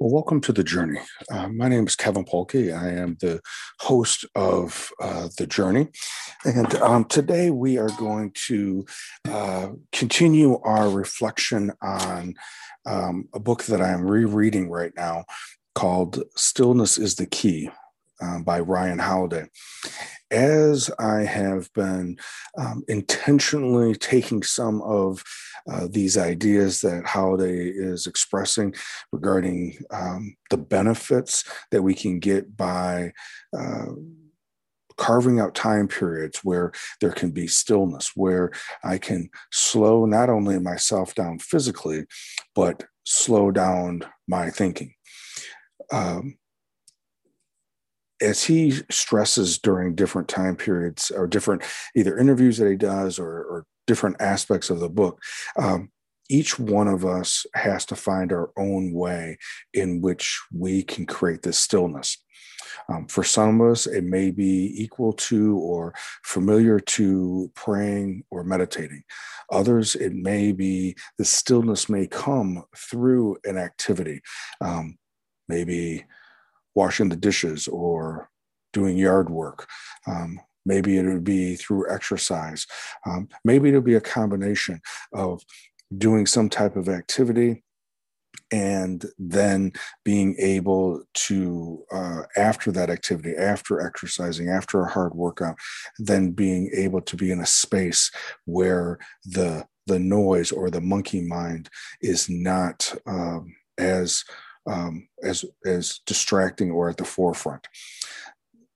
Well, welcome to the journey. Uh, my name is Kevin Polke. I am the host of uh, the journey, and um, today we are going to uh, continue our reflection on um, a book that I am rereading right now called "Stillness Is the Key" uh, by Ryan Holiday. As I have been um, intentionally taking some of uh, these ideas that Holiday is expressing regarding um, the benefits that we can get by uh, carving out time periods where there can be stillness, where I can slow not only myself down physically, but slow down my thinking. Um, as he stresses during different time periods or different either interviews that he does or, or different aspects of the book. Um, each one of us has to find our own way in which we can create this stillness. Um, for some of us, it may be equal to or familiar to praying or meditating. Others, it may be the stillness may come through an activity, um, maybe washing the dishes or doing yard work. Um, Maybe it would be through exercise. Um, maybe it would be a combination of doing some type of activity and then being able to uh, after that activity after exercising after a hard workout then being able to be in a space where the the noise or the monkey mind is not um, as um, as as distracting or at the forefront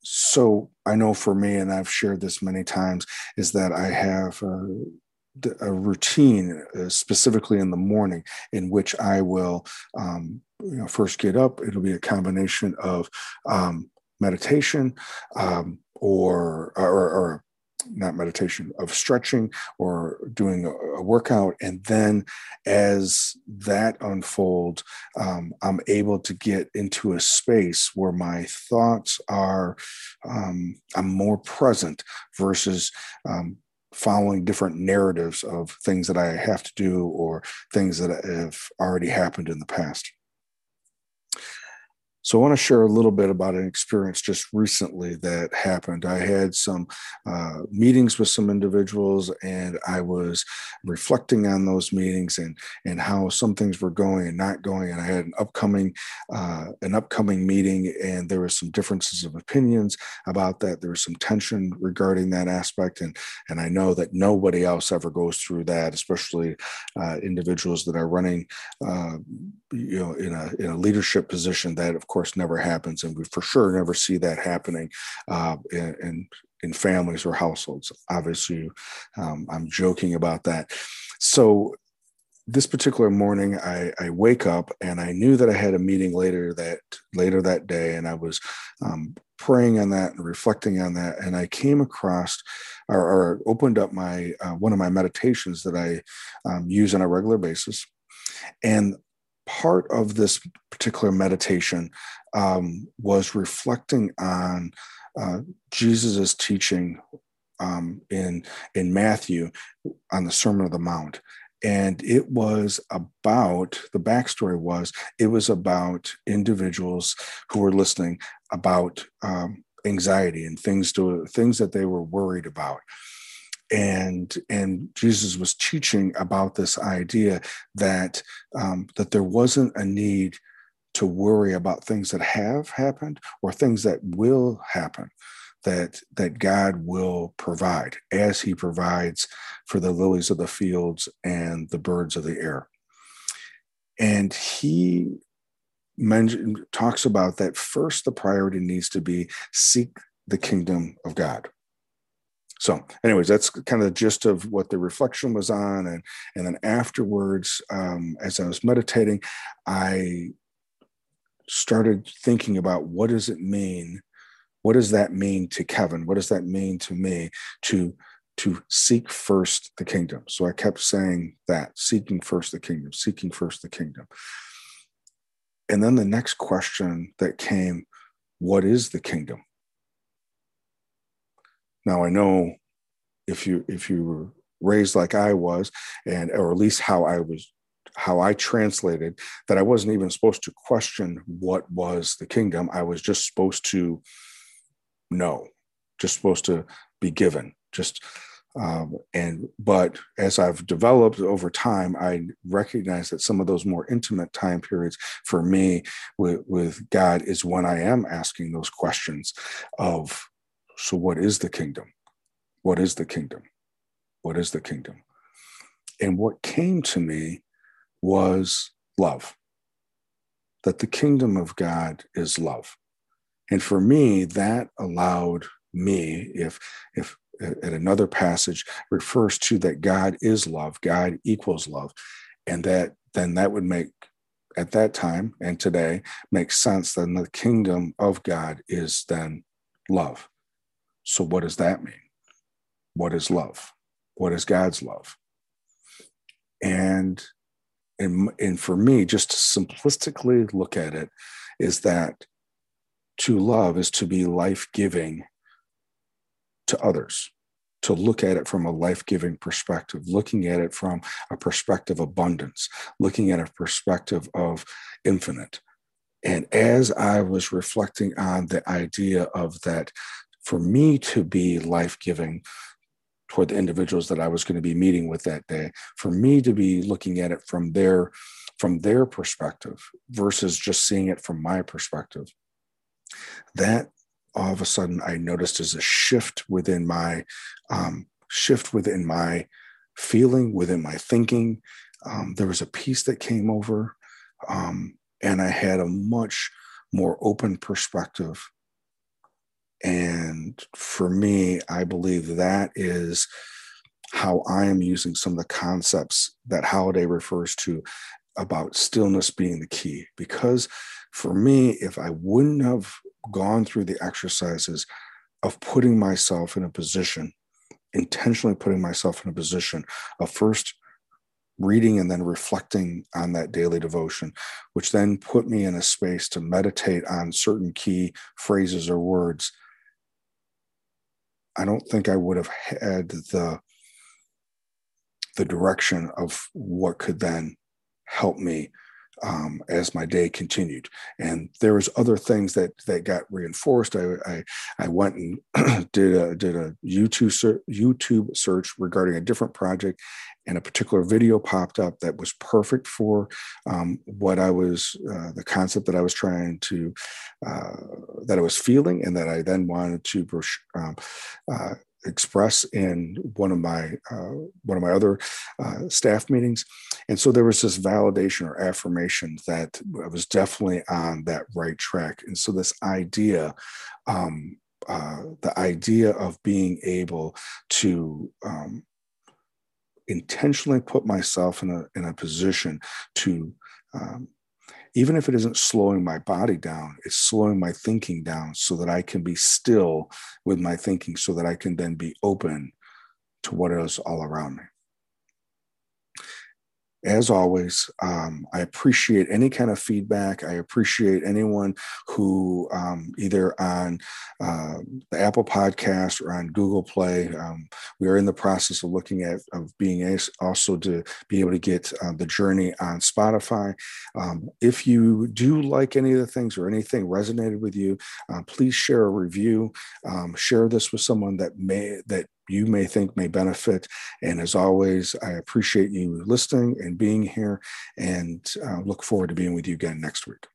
so I know for me, and I've shared this many times, is that I have a, a routine, uh, specifically in the morning, in which I will um, you know, first get up. It'll be a combination of um, meditation um, or, or, or not meditation of stretching or doing a, workout. And then as that unfolds um, i'm able to get into a space where my thoughts are um, i'm more present versus um, following different narratives of things that i have to do or things that have already happened in the past so I want to share a little bit about an experience just recently that happened. I had some uh, meetings with some individuals, and I was reflecting on those meetings and and how some things were going and not going. And I had an upcoming uh, an upcoming meeting, and there were some differences of opinions about that. There was some tension regarding that aspect, and and I know that nobody else ever goes through that, especially uh, individuals that are running, uh, you know, in a in a leadership position. That of course never happens and we for sure never see that happening uh, in, in, in families or households. Obviously um, i'm joking about that. So this particular morning I, I, wake up and i knew that i had a meeting later that later that day and i was um, praying on that and reflecting on that and i came across or, or opened up my uh, one of my meditations that i um, use on a regular basis and part of this particular meditation um, was reflecting on uh, Jesus's teaching um, in in Matthew on the Sermon of the Mount, and it was about the backstory was it was about individuals who were listening about um, anxiety and things to things that they were worried about and and Jesus was teaching about this idea that um, that there wasn't a need to worry about things that have happened or things that will happen that that God will provide as he provides for the lilies of the fields and the birds of the air. And he mentioned talks about that first the priority needs to be seek the kingdom of God so, anyways, that's kind of the gist of what the reflection was on, and and then afterwards, um, as I was meditating, I started thinking about what does it mean what does that mean to kevin? What does that mean to me to to seek first the kingdom? So i kept saying that seeking first the kingdom seeking first the kingdom. And then the next question that came what is the kingdom now I know if you if you were raised like I was, and or at least how I was how I translated that I wasn't even supposed to question what was the kingdom. I was just supposed to know, just supposed to be given, just um, and but as I've developed over time, I recognize that some of those more intimate time periods for me with, with God is when I am asking those questions of, so what is the kingdom? What is the kingdom? What is the kingdom? And what came to me was love. That the kingdom of God is love. And for me, that allowed me, if if at another passage refers to that God is love, God equals love, and that then that would make at that time and today make sense. Then the kingdom of God is then love. So what does that mean? What is love? What is God's love? And and, and for me, just to simplistically look at it, is that to love is to be life giving to others, to look at it from a life giving perspective, looking at it from a perspective of abundance, looking at a perspective of infinite. And as I was reflecting on the idea of that, for me to be life giving toward the individuals that I was going to be meeting with that day, for me to be looking at it from their from their perspective versus just seeing it from my perspective, that all of a sudden I noticed as a shift within my um, shift within my feeling, within my thinking. Um, there was a peace that came over, um, and I had a much more open perspective. And for me, I believe that is how I am using some of the concepts that Holiday refers to about stillness being the key. Because for me, if I wouldn't have gone through the exercises of putting myself in a position, intentionally putting myself in a position of first reading and then reflecting on that daily devotion, which then put me in a space to meditate on certain key phrases or words. I don't think I would have had the the direction of what could then help me um, as my day continued. And there was other things that that got reinforced. I I, I went and did a did a YouTube ser- YouTube search regarding a different project, and a particular video popped up that was perfect for um, what I was uh, the concept that I was trying to uh, that I was feeling, and that I then wanted to um, uh, express in one of my uh, one of my other uh, staff meetings, and so there was this validation or affirmation that I was definitely on that right track. And so this idea, um, uh, the idea of being able to um, intentionally put myself in a in a position to um, even if it isn't slowing my body down, it's slowing my thinking down so that I can be still with my thinking, so that I can then be open to what is all around me as always, um, I appreciate any kind of feedback. I appreciate anyone who um, either on uh, the Apple Podcast or on Google Play. Um, we are in the process of looking at of being also to be able to get uh, the journey on Spotify. Um, if you do like any of the things or anything resonated with you, uh, please share a review. Share this with someone that may that you may think may benefit. And as always, I appreciate you listening and being here and uh, look forward to being with you again next week.